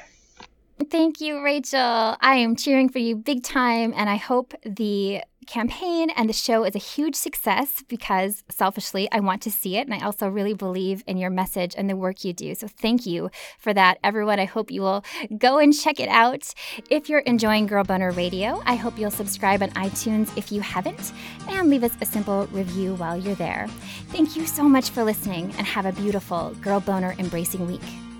Thank you, Rachel. I am cheering for you big time, and I hope the campaign and the show is a huge success because selfishly I want to see it and I also really believe in your message and the work you do. So thank you for that everyone. I hope you will go and check it out. If you're enjoying Girl Boner Radio, I hope you'll subscribe on iTunes if you haven't and leave us a simple review while you're there. Thank you so much for listening and have a beautiful Girl Boner embracing week.